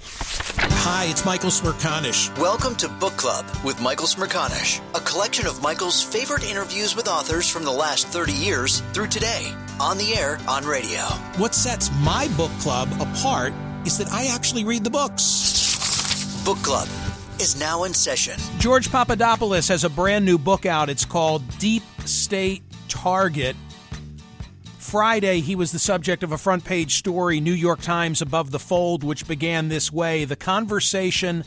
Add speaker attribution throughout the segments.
Speaker 1: Hi, it's Michael Smerconish.
Speaker 2: Welcome to Book Club with Michael Smerconish, a collection of Michael's favorite interviews with authors from the last 30 years through today, on the air, on radio.
Speaker 1: What sets my book club apart is that I actually read the books.
Speaker 2: Book Club is now in session.
Speaker 1: George Papadopoulos has a brand new book out. It's called Deep State Target Friday, he was the subject of a front page story, New York Times Above the Fold, which began this way. The conversation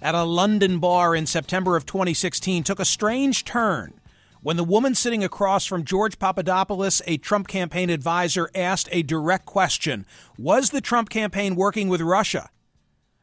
Speaker 1: at a London bar in September of 2016 took a strange turn when the woman sitting across from George Papadopoulos, a Trump campaign advisor, asked a direct question Was the Trump campaign working with Russia?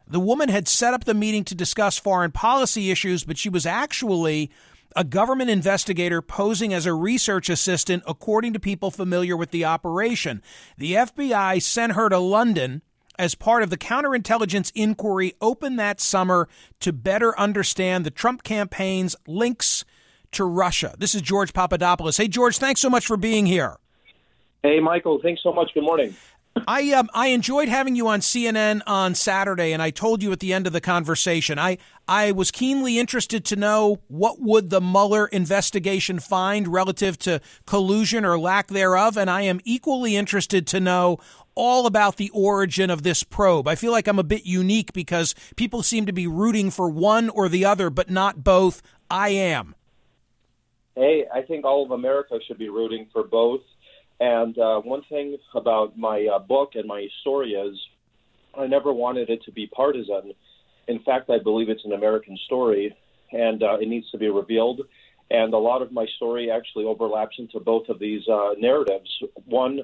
Speaker 1: The woman had set up the meeting to discuss foreign policy issues, but she was actually a government investigator posing as a research assistant, according to people familiar with the operation. The FBI sent her to London as part of the counterintelligence inquiry opened that summer to better understand the Trump campaign's links to Russia. This is George Papadopoulos. Hey, George, thanks so much for being here.
Speaker 3: Hey, Michael, thanks so much. Good morning.
Speaker 1: I um, I enjoyed having you on CNN on Saturday, and I told you at the end of the conversation, I I was keenly interested to know what would the Mueller investigation find relative to collusion or lack thereof, and I am equally interested to know all about the origin of this probe. I feel like I'm a bit unique because people seem to be rooting for one or the other, but not both. I am.
Speaker 3: Hey, I think all of America should be rooting for both. And uh, one thing about my uh, book and my story is I never wanted it to be partisan. In fact, I believe it's an American story and uh, it needs to be revealed. And a lot of my story actually overlaps into both of these uh, narratives. One,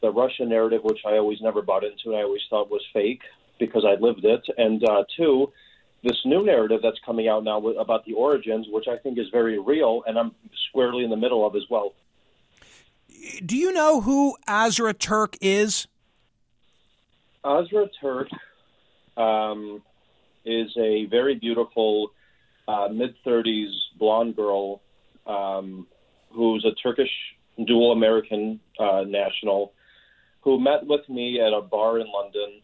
Speaker 3: the Russian narrative, which I always never bought into and I always thought was fake because I lived it. And uh, two, this new narrative that's coming out now about the origins, which I think is very real and I'm squarely in the middle of as well
Speaker 1: do you know who Azra Turk is?
Speaker 3: Azra Turk um, is a very beautiful uh, mid 30s blonde girl um, who's a Turkish dual American uh, national who met with me at a bar in London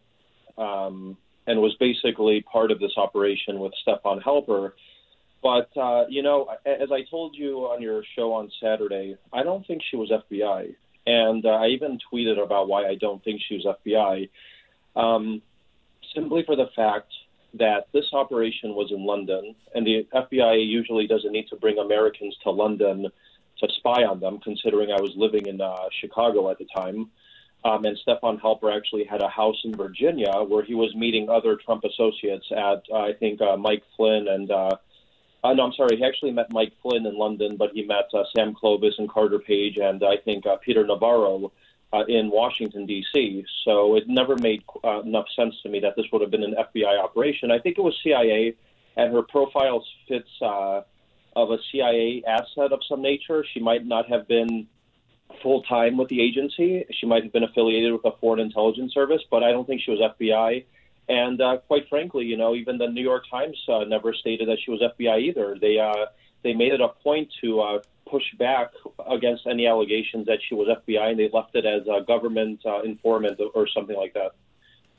Speaker 3: um, and was basically part of this operation with Stefan Halper but uh, you know, as I told you on your show on Saturday, I don't think she was FBI. And uh, I even tweeted about why I don't think she was FBI, um, simply for the fact that this operation was in London, and the FBI usually doesn't need to bring Americans to London to spy on them, considering I was living in uh, Chicago at the time. Um, and Stefan Halper actually had a house in Virginia where he was meeting other Trump associates at, uh, I think, uh, Mike Flynn and, uh, uh, no, I'm sorry, he actually met Mike Flynn in London, but he met uh, Sam Clovis and Carter Page and I think uh, Peter Navarro uh, in Washington, D.C. So it never made uh, enough sense to me that this would have been an FBI operation. I think it was CIA, and her profile fits uh, of a CIA asset of some nature. She might not have been full time with the agency. She might have been affiliated with a foreign intelligence service, but I don't think she was FBI. And uh, quite frankly, you know, even the New York Times uh, never stated that she was FBI either. They uh, they made it a point to uh, push back against any allegations that she was FBI, and they left it as a government uh, informant or something like that.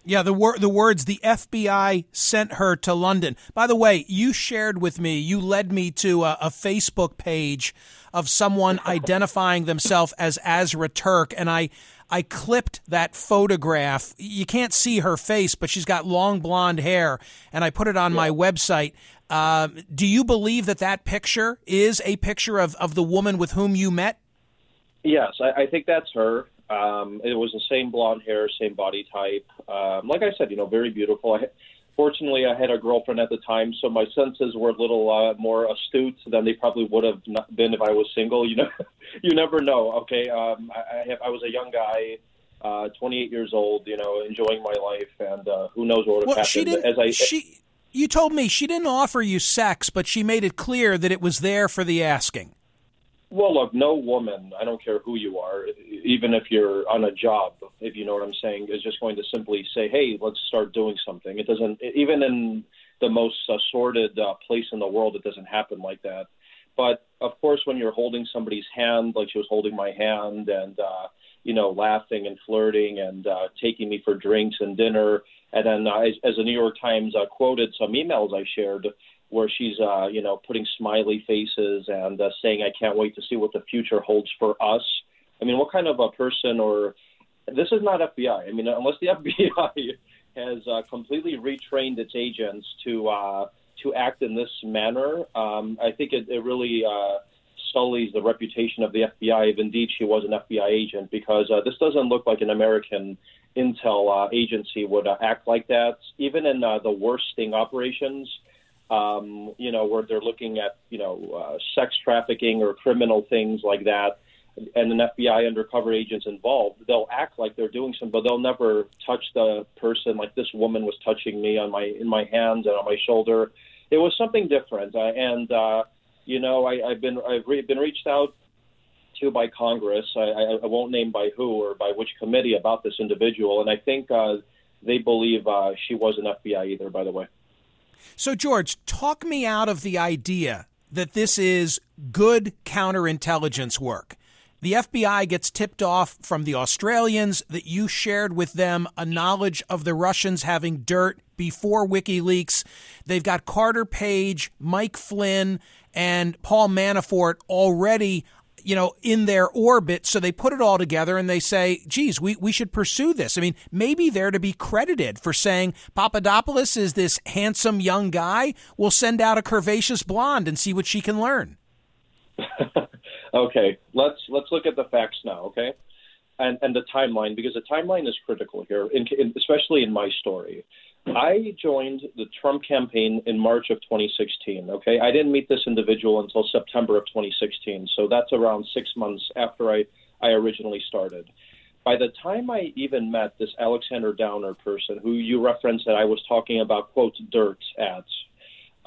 Speaker 1: Yeah, the wor- the words the FBI sent her to London. By the way, you shared with me, you led me to a, a Facebook page of someone identifying themselves as Azra Turk, and I I clipped that photograph. You can't see her face, but she's got long blonde hair, and I put it on yeah. my website. Um, do you believe that that picture is a picture of, of the woman with whom you met?
Speaker 3: Yes, I, I think that's her. Um, it was the same blonde hair, same body type. Um, like I said, you know, very beautiful. I, fortunately, I had a girlfriend at the time, so my senses were a little uh, more astute than they probably would have been if I was single. You know, you never know. Okay, um, I, I, have, I was a young guy. Uh, 28 years old, you know, enjoying my life, and uh, who knows what would
Speaker 1: well,
Speaker 3: have
Speaker 1: happened.
Speaker 3: She
Speaker 1: As I, she, you told me she didn't offer you sex, but she made it clear that it was there for the asking.
Speaker 3: Well, look, no woman, I don't care who you are, even if you're on a job, if you know what I'm saying, is just going to simply say, hey, let's start doing something. It doesn't, even in the most uh, sordid uh, place in the world, it doesn't happen like that. But of course, when you're holding somebody's hand, like she was holding my hand, and uh, you know, laughing and flirting and uh, taking me for drinks and dinner, and then uh, as, as the New York Times uh, quoted some emails I shared, where she's uh, you know putting smiley faces and uh, saying I can't wait to see what the future holds for us. I mean, what kind of a person or this is not FBI. I mean, unless the FBI has uh, completely retrained its agents to uh, to act in this manner, um, I think it, it really uh, sullies the reputation of the FBI if indeed she was an FBI agent, because uh, this doesn't look like an American intel uh, agency would uh, act like that. Even in uh, the worst sting operations, um, you know, where they're looking at, you know, uh, sex trafficking or criminal things like that, and an FBI undercover agent's involved, they'll act like they're doing something, but they'll never touch the person like this woman was touching me on my in my hands and on my shoulder. It was something different, uh, and uh, you know, I, I've been I've re- been reached out to by Congress. I, I, I won't name by who or by which committee about this individual, and I think uh, they believe uh, she wasn't FBI either. By the way.
Speaker 1: So, George, talk me out of the idea that this is good counterintelligence work. The FBI gets tipped off from the Australians that you shared with them a knowledge of the Russians having dirt before WikiLeaks. They've got Carter Page, Mike Flynn, and Paul Manafort already you know, in their orbit. So they put it all together and they say, geez, we, we should pursue this. I mean, maybe they're to be credited for saying Papadopoulos is this handsome young guy. We'll send out a curvaceous blonde and see what she can learn.
Speaker 3: okay, let's let's look at the facts now, okay? And and the timeline because the timeline is critical here, in, in, especially in my story. I joined the Trump campaign in March of 2016. Okay, I didn't meet this individual until September of 2016, so that's around six months after I I originally started. By the time I even met this Alexander Downer person, who you referenced that I was talking about quote dirt ads,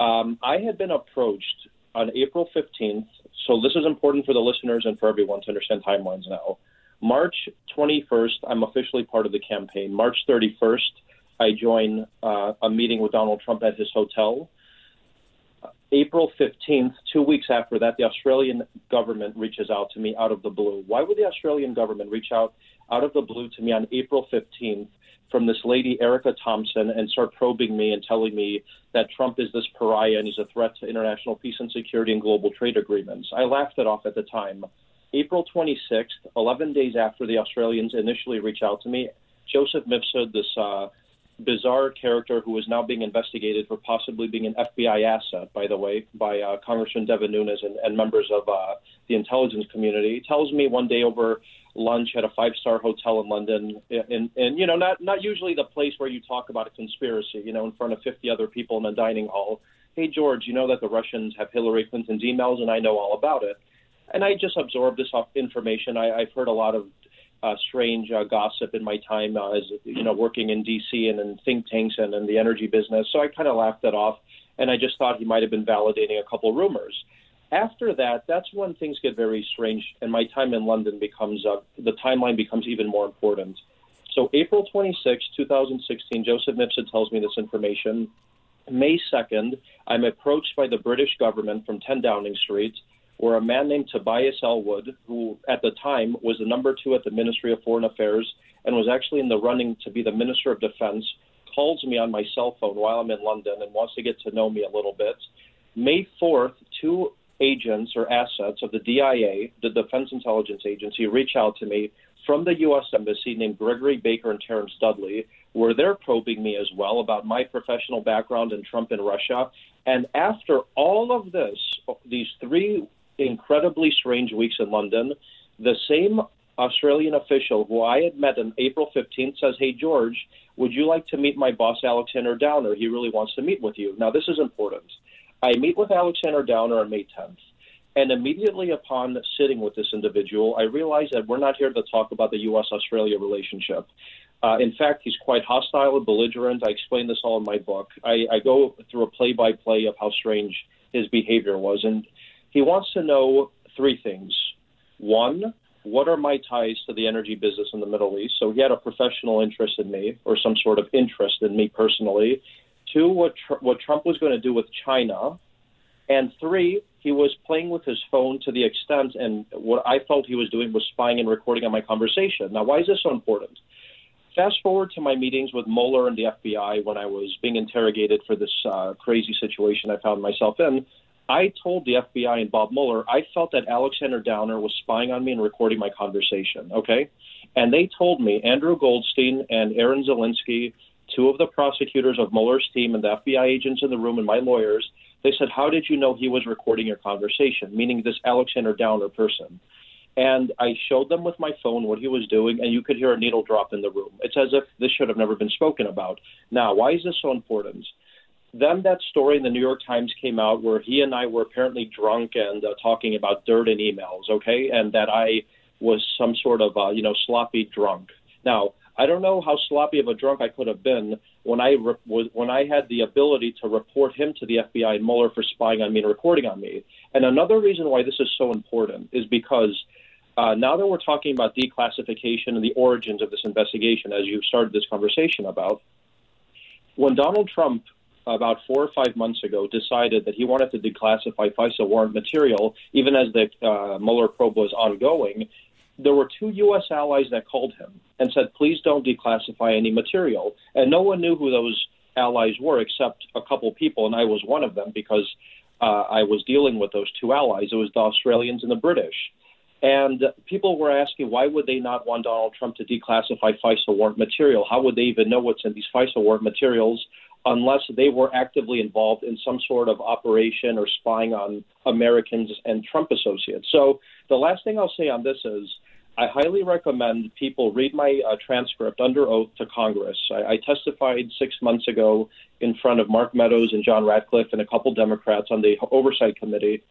Speaker 3: um, I had been approached on April 15th. So this is important for the listeners and for everyone to understand timelines now. March 21st, I'm officially part of the campaign. March 31st, I join uh, a meeting with Donald Trump at his hotel. April 15th, two weeks after that, the Australian government reaches out to me out of the blue. Why would the Australian government reach out out of the blue to me on April 15th from this lady, Erica Thompson, and start probing me and telling me that Trump is this pariah and he's a threat to international peace and security and global trade agreements? I laughed it off at the time. April 26th, 11 days after the Australians initially reach out to me, Joseph Mifsud, this uh, bizarre character who is now being investigated for possibly being an FBI asset, by the way, by uh, Congressman Devin Nunes and, and members of uh, the intelligence community, tells me one day over lunch at a five-star hotel in London, and, and you know, not not usually the place where you talk about a conspiracy, you know, in front of 50 other people in a dining hall. Hey, George, you know that the Russians have Hillary Clinton's emails, and I know all about it. And I just absorbed this information. I, I've heard a lot of uh, strange uh, gossip in my time uh, as you know working in DC and in think tanks and in the energy business. So I kind of laughed that off, and I just thought he might have been validating a couple rumors. After that, that's when things get very strange, and my time in London becomes uh, the timeline becomes even more important. So April 26, 2016, Joseph Mifsud tells me this information. May 2nd, I'm approached by the British government from 10 Downing Street where a man named Tobias Ellwood, who at the time was the number two at the Ministry of Foreign Affairs and was actually in the running to be the Minister of Defense, calls me on my cell phone while I'm in London and wants to get to know me a little bit. May 4th, two agents or assets of the DIA, the Defense Intelligence Agency, reach out to me from the U.S. Embassy named Gregory Baker and Terrence Dudley, where they're probing me as well about my professional background in Trump and Russia. And after all of this, these three incredibly strange weeks in London. The same Australian official who I had met on April 15th says, Hey, George, would you like to meet my boss, Alexander Downer? He really wants to meet with you. Now, this is important. I meet with Alexander Downer on May 10th. And immediately upon sitting with this individual, I realize that we're not here to talk about the U.S. Australia relationship. Uh, in fact, he's quite hostile and belligerent. I explain this all in my book. I, I go through a play by play of how strange his behavior was. And he wants to know three things. One, what are my ties to the energy business in the Middle East? So he had a professional interest in me or some sort of interest in me personally. Two, what, tr- what Trump was going to do with China. And three, he was playing with his phone to the extent, and what I felt he was doing was spying and recording on my conversation. Now, why is this so important? Fast forward to my meetings with Mueller and the FBI when I was being interrogated for this uh, crazy situation I found myself in. I told the FBI and Bob Mueller I felt that Alexander Downer was spying on me and recording my conversation. Okay, and they told me Andrew Goldstein and Aaron Zelinsky, two of the prosecutors of Mueller's team and the FBI agents in the room and my lawyers, they said, "How did you know he was recording your conversation?" Meaning this Alexander Downer person. And I showed them with my phone what he was doing, and you could hear a needle drop in the room. It's as if this should have never been spoken about. Now, why is this so important? Then that story in the New York Times came out where he and I were apparently drunk and uh, talking about dirt and emails, okay, and that I was some sort of uh, you know sloppy drunk. Now I don't know how sloppy of a drunk I could have been when I re- was when I had the ability to report him to the FBI and Mueller for spying on me and recording on me. And another reason why this is so important is because uh, now that we're talking about declassification and the origins of this investigation, as you started this conversation about, when Donald Trump about four or five months ago decided that he wanted to declassify FISA warrant material, even as the uh, Mueller probe was ongoing, there were two U.S. allies that called him and said, please don't declassify any material. And no one knew who those allies were except a couple people, and I was one of them because uh, I was dealing with those two allies. It was the Australians and the British. And people were asking, why would they not want Donald Trump to declassify FISA warrant material? How would they even know what's in these FISA warrant materials unless they were actively involved in some sort of operation or spying on Americans and Trump associates. So the last thing I'll say on this is I highly recommend people read my uh, transcript under oath to Congress. I, I testified six months ago in front of Mark Meadows and John Ratcliffe and a couple Democrats on the Oversight Committee.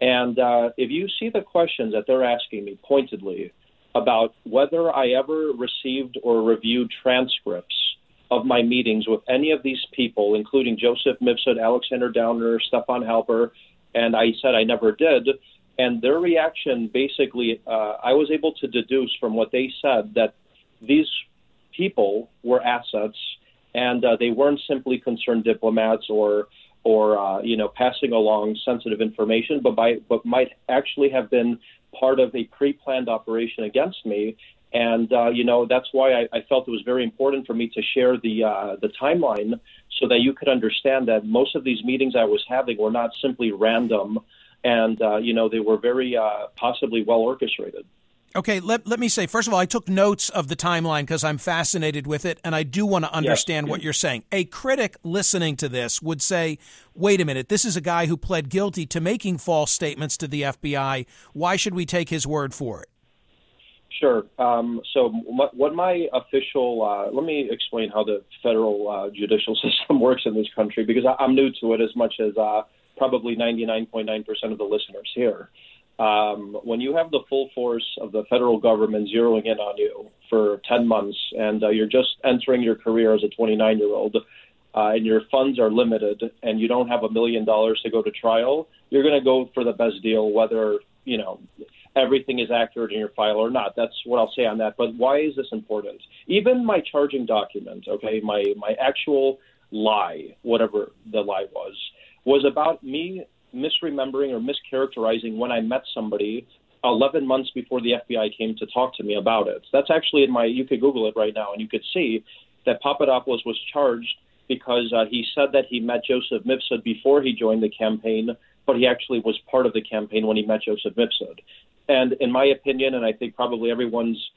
Speaker 3: And uh, if you see the questions that they're asking me pointedly about whether I ever received or reviewed transcripts of my meetings with any of these people, including Joseph Mifsud, Alexander Downer, Stefan Halper, and I said I never did. And their reaction basically, uh, I was able to deduce from what they said that these people were assets and uh, they weren't simply concerned diplomats or or uh, you know passing along sensitive information, but by but might actually have been part of a pre-planned operation against me and uh, you know that's why I, I, felt it was very important for me to share the uh, the timeline so that you could understand that most of these meetings I was having were not simply random, and uh, you know they were very uh, possibly well orchestrated.
Speaker 1: Okay, let, let me say, first of all, I took notes of the timeline because I'm fascinated with it and I do want to understand yes. what you're saying. A critic listening to this would say, wait a minute, this is a guy who pled guilty to making false statements to the FBI. Why should we take his word for it?
Speaker 3: Sure. Um, so, what my official, uh, let me explain how the federal uh, judicial system works in this country because I'm new to it as much as uh, probably 99.9% of the listeners here um, when you have the full force of the federal government zeroing in on you for 10 months and uh, you're just entering your career as a 29 year old uh, and your funds are limited and you don't have a million dollars to go to trial, you're going to go for the best deal, whether, you know, everything is accurate in your file or not. That's what I'll say on that. But why is this important? Even my charging document, okay, my, my actual lie, whatever the lie was, was about me misremembering or mischaracterizing when I met somebody 11 months before the FBI came to talk to me about it. That's actually in my, you could Google it right now, and you could see that Papadopoulos was charged because uh, he said that he met Joseph Mifsud before he joined the campaign, but he actually was part of the campaign when he met Joseph Mifsud. And in my opinion, and I think probably everyone's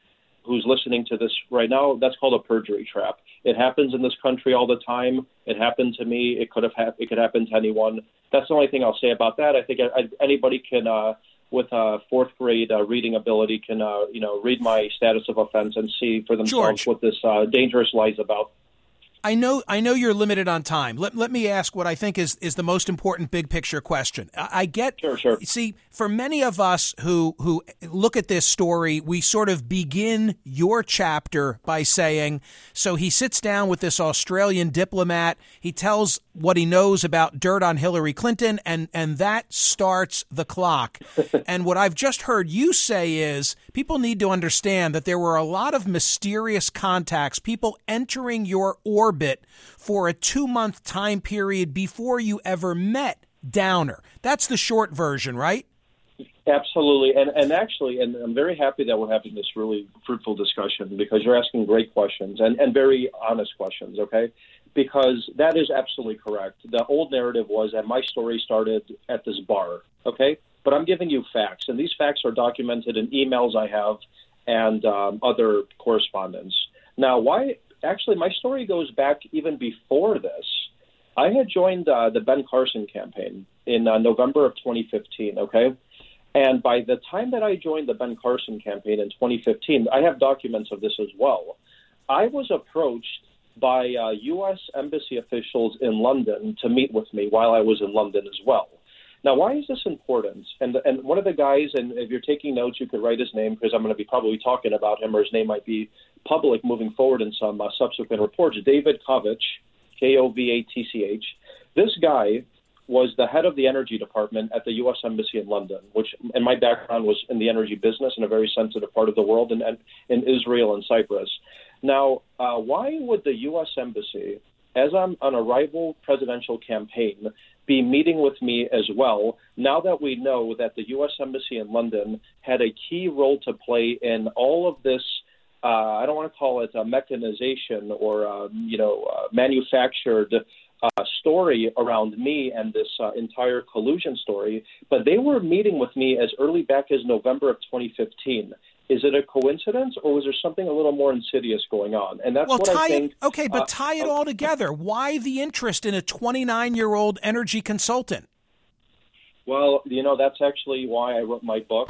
Speaker 3: who's listening to this right now, that's called a perjury trap. It happens in this country all the time. It happened to me. It could have ha- it could happen to anyone. That's the only thing I'll say about that. I think I, I, anybody can, uh, with a fourth grade uh, reading ability, can uh, you know read my status of offense and see for themselves
Speaker 1: George.
Speaker 3: what this uh, dangerous lies about.
Speaker 1: I know I know you're limited on time. Let, let me ask what I think is, is the most important big picture question. I, I get
Speaker 3: sure, sure.
Speaker 1: See, for many of us who who look at this story, we sort of begin your chapter by saying, so he sits down with this Australian diplomat, he tells what he knows about dirt on Hillary Clinton and and that starts the clock. and what I've just heard you say is people need to understand that there were a lot of mysterious contacts, people entering your orbit orbit for a two month time period before you ever met Downer. That's the short version, right?
Speaker 3: Absolutely, and and actually, and I'm very happy that we're having this really fruitful discussion because you're asking great questions and and very honest questions. Okay, because that is absolutely correct. The old narrative was that my story started at this bar. Okay, but I'm giving you facts, and these facts are documented in emails I have and um, other correspondence. Now, why actually, my story goes back even before this. I had joined uh, the Ben Carson campaign in uh, November of 2015, okay? And by the time that I joined the Ben Carson campaign in 2015, I have documents of this as well. I was approached by uh, U.S. embassy officials in London to meet with me while I was in London as well. Now, why is this important? And and one of the guys, and if you're taking notes, you could write his name because I'm going to be probably talking about him, or his name might be public moving forward in some uh, subsequent reports. David Kovatch, K O V A T C H. This guy was the head of the energy department at the U.S. Embassy in London, which, in my background, was in the energy business in a very sensitive part of the world, and in, in, in Israel and Cyprus. Now, uh, why would the U.S. Embassy, as I'm on a rival presidential campaign, be meeting with me as well now that we know that the U.S. Embassy in London had a key role to play in all of this. Uh, I don't want to call it a mechanization or uh, you know uh, manufactured uh, story around me and this uh, entire collusion story, but they were meeting with me as early back as November of 2015. Is it a coincidence, or was there something a little more insidious going on? And that's
Speaker 1: well,
Speaker 3: what
Speaker 1: tie
Speaker 3: I think.
Speaker 1: It, okay, but
Speaker 3: uh,
Speaker 1: tie it all together. Why the interest in a 29 year old energy consultant?
Speaker 3: Well, you know, that's actually why I wrote my book.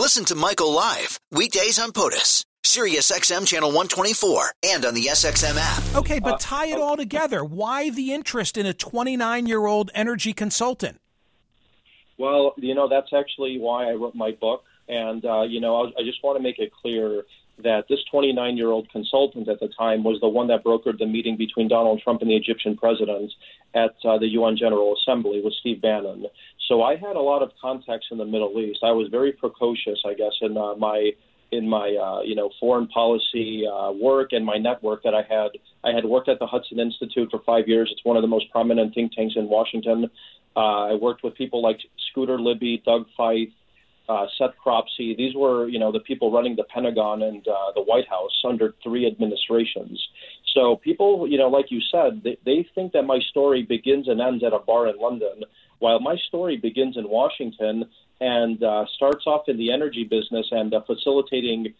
Speaker 2: Listen to Michael live weekdays on POTUS, Sirius XM channel 124, and on the SXM app.
Speaker 1: Okay, but tie it all together. Why the interest in a 29 year old energy consultant?
Speaker 3: Well, you know, that's actually why I wrote my book. And, uh, you know, I, I just want to make it clear that this 29 year old consultant at the time was the one that brokered the meeting between Donald Trump and the Egyptian president at uh, the UN General Assembly with Steve Bannon. So I had a lot of contacts in the Middle East. I was very precocious, I guess, in uh, my in my uh, you know foreign policy uh, work and my network that I had. I had worked at the Hudson Institute for five years. It's one of the most prominent think tanks in Washington. Uh, I worked with people like Scooter Libby, Doug Feith, uh, Seth Cropsey. These were, you know, the people running the Pentagon and uh, the White House under three administrations. So people, you know, like you said, they, they think that my story begins and ends at a bar in London, while my story begins in Washington and uh, starts off in the energy business and uh, facilitating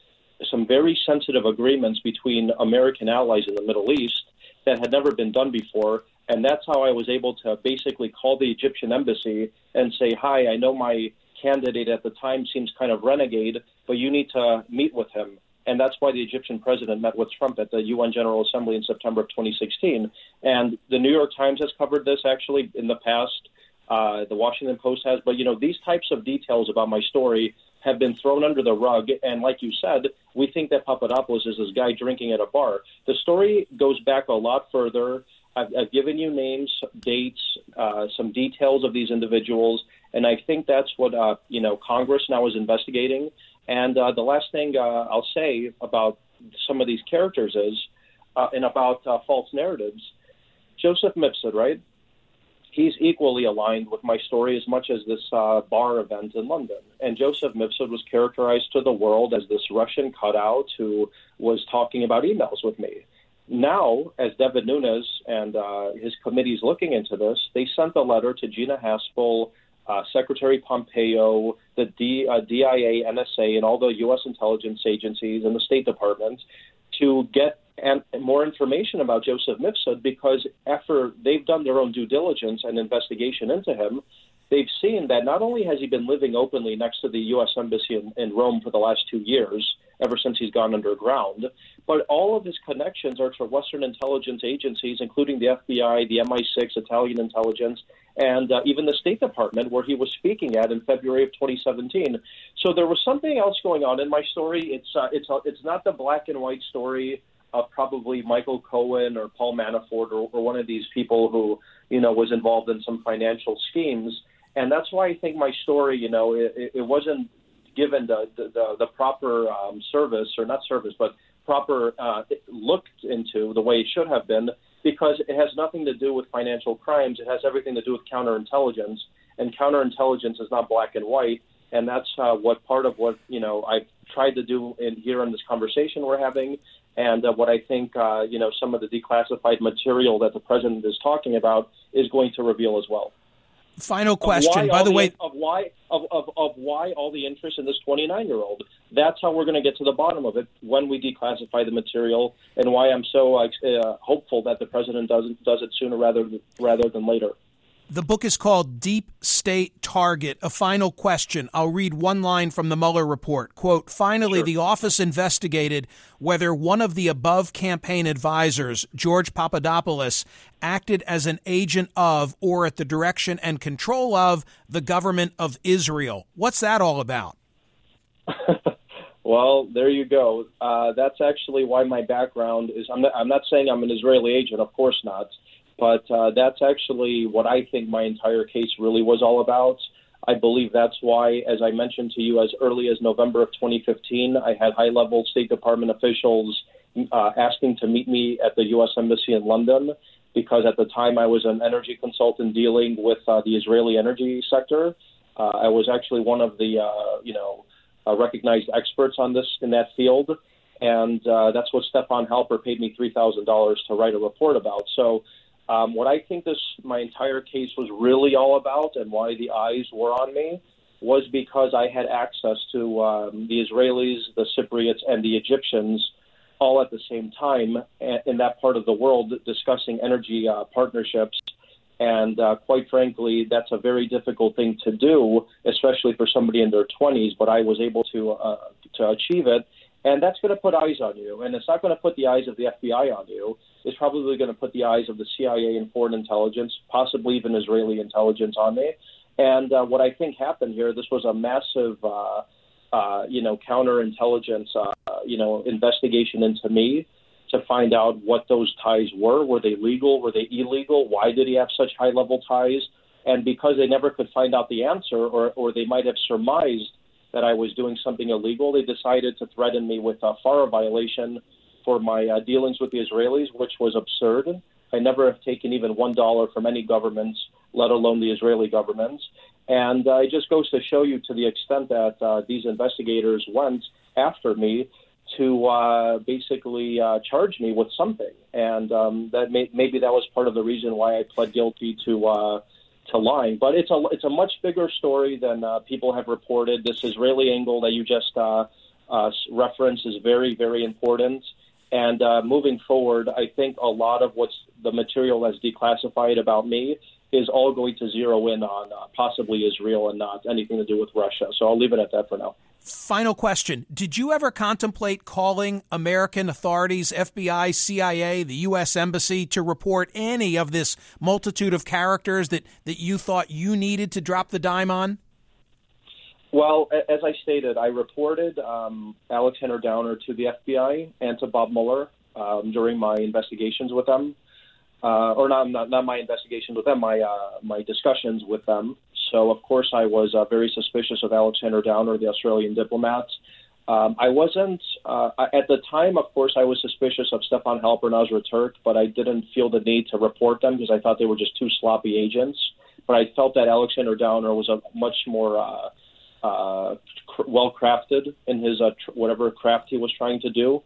Speaker 3: some very sensitive agreements between American allies in the Middle East that had never been done before. And that's how I was able to basically call the Egyptian embassy and say, Hi, I know my candidate at the time seems kind of renegade, but you need to meet with him. And that's why the Egyptian president met with Trump at the UN General Assembly in September of 2016. And the New York Times has covered this actually in the past. Uh, the Washington Post has. But, you know, these types of details about my story have been thrown under the rug. And like you said, we think that Papadopoulos is this guy drinking at a bar. The story goes back a lot further. I've, I've given you names, dates, uh, some details of these individuals, and I think that's what uh, you know Congress now is investigating. And uh, the last thing uh, I'll say about some of these characters is, uh, and about uh, false narratives, Joseph Mifsud, right? He's equally aligned with my story as much as this uh, bar event in London. And Joseph Mifsud was characterized to the world as this Russian cutout who was talking about emails with me. Now, as Devin Nunes and uh, his is looking into this, they sent a letter to Gina Haspel, uh, Secretary Pompeo, the D, uh, DIA, NSA, and all the U.S. intelligence agencies and the State Department to get and more information about Joseph Mifsud because after they've done their own due diligence and investigation into him, they've seen that not only has he been living openly next to the U.S. Embassy in, in Rome for the last two years, ever since he's gone underground. But all of his connections are to Western intelligence agencies, including the FBI, the MI6, Italian intelligence, and uh, even the State Department, where he was speaking at in February of 2017. So there was something else going on in my story. It's uh, it's uh, it's not the black and white story of probably Michael Cohen or Paul Manafort or, or one of these people who you know was involved in some financial schemes. And that's why I think my story, you know, it, it wasn't given the the, the proper um, service or not service, but proper uh, looked into the way it should have been, because it has nothing to do with financial crimes. It has everything to do with counterintelligence, and counterintelligence is not black and white. And that's uh, what part of what you know I've tried to do in here in this conversation we're having, and uh, what I think uh, you know some of the declassified material that the president is talking about is going to reveal as well.
Speaker 1: Final question. By the,
Speaker 3: the
Speaker 1: way,
Speaker 3: of why of, of, of why all the interest in this 29 year old. That's how we're going to get to the bottom of it when we declassify the material, and why I'm so uh, hopeful that the president doesn't does it sooner rather rather than later.
Speaker 1: The book is called Deep State Target. A final question. I'll read one line from the Mueller report. Quote, finally, sure. the office investigated whether one of the above campaign advisors, George Papadopoulos, acted as an agent of or at the direction and control of the government of Israel. What's that all about?
Speaker 3: well, there you go. Uh, that's actually why my background is. I'm not, I'm not saying I'm an Israeli agent, of course not. But uh, that's actually what I think my entire case really was all about. I believe that's why, as I mentioned to you, as early as November of 2015, I had high level State Department officials uh, asking to meet me at the U.S. Embassy in London because at the time I was an energy consultant dealing with uh, the Israeli energy sector. Uh, I was actually one of the, uh, you know, uh, recognized experts on this in that field. And uh, that's what Stefan Halper paid me $3,000 to write a report about. So um, what I think this my entire case was really all about, and why the eyes were on me, was because I had access to um, the Israelis, the Cypriots, and the Egyptians all at the same time in that part of the world discussing energy uh, partnerships. And uh, quite frankly, that's a very difficult thing to do, especially for somebody in their 20s. But I was able to uh, to achieve it, and that's going to put eyes on you, and it's not going to put the eyes of the FBI on you It's probably going to put the eyes of the CIA and foreign intelligence, possibly even Israeli intelligence, on me. And uh, what I think happened here, this was a massive, uh, uh, you know, counterintelligence, uh, you know, investigation into me to find out what those ties were. Were they legal? Were they illegal? Why did he have such high-level ties? And because they never could find out the answer, or, or they might have surmised that I was doing something illegal, they decided to threaten me with a FARA violation for my uh, dealings with the Israelis, which was absurd. I never have taken even one dollar from any governments, let alone the Israeli government. And uh, it just goes to show you to the extent that uh, these investigators went after me to uh, basically uh, charge me with something, and um, that may, maybe that was part of the reason why I pled guilty to uh, to lying. But it's a it's a much bigger story than uh, people have reported. This Israeli angle that you just uh, uh, referenced is very very important. And uh, moving forward, I think a lot of what's the material that's declassified about me is all going to zero in on uh, possibly Israel and not anything to do with Russia. So I'll leave it at that for now.
Speaker 1: Final question. Did you ever contemplate calling American authorities, FBI, CIA, the U.S. Embassy, to report any of this multitude of characters that, that you thought you needed to drop the dime on?
Speaker 3: Well, as I stated, I reported um, Alexander Downer to the FBI and to Bob Mueller um, during my investigations with them, uh, or not, not, not my investigations with them, my uh, my discussions with them. So of course I was uh, very suspicious of Alexander Downer, the Australian diplomat. Um, I wasn't uh, at the time. Of course, I was suspicious of Stefan Halper and Azra Turk, but I didn't feel the need to report them because I thought they were just two sloppy agents. But I felt that Alexander Downer was a much more uh, uh, cr- well crafted in his uh, tr- whatever craft he was trying to do.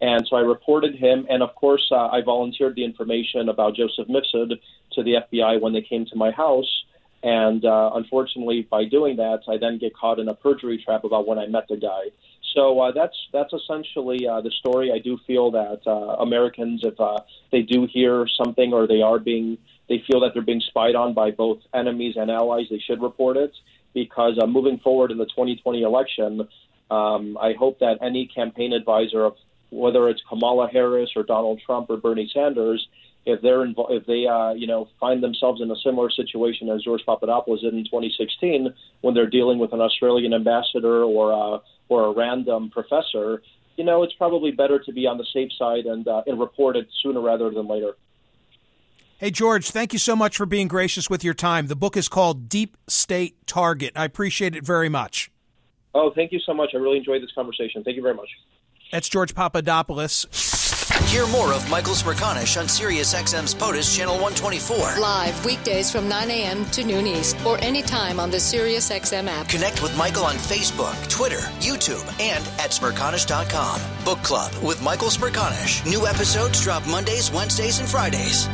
Speaker 3: And so I reported him, and of course, uh, I volunteered the information about Joseph Mifsud to the FBI when they came to my house. And uh, unfortunately, by doing that, I then get caught in a perjury trap about when I met the guy. So uh, that's that's essentially uh, the story. I do feel that uh, Americans, if uh, they do hear something or they are being, they feel that they're being spied on by both enemies and allies, they should report it because uh, moving forward in the 2020 election, um, I hope that any campaign advisor of whether it's Kamala Harris or Donald Trump or Bernie Sanders, if they're invo- if they uh, you know find themselves in a similar situation as George Papadopoulos did in 2016 when they're dealing with an Australian ambassador or uh, or a random professor, you know it's probably better to be on the safe side and uh, and report it sooner rather than later.
Speaker 1: Hey, George, thank you so much for being gracious with your time. The book is called Deep State Target. I appreciate it very much.
Speaker 3: Oh, thank you so much. I really enjoyed this conversation. Thank you very much.
Speaker 1: That's George Papadopoulos.
Speaker 2: Hear more of Michael Smerconish on SiriusXM's POTUS Channel 124.
Speaker 4: Live weekdays from 9 a.m. to noon East or anytime on the SiriusXM app.
Speaker 2: Connect with Michael on Facebook, Twitter, YouTube, and at Smerconish.com. Book Club with Michael Smerconish. New episodes drop Mondays, Wednesdays, and Fridays.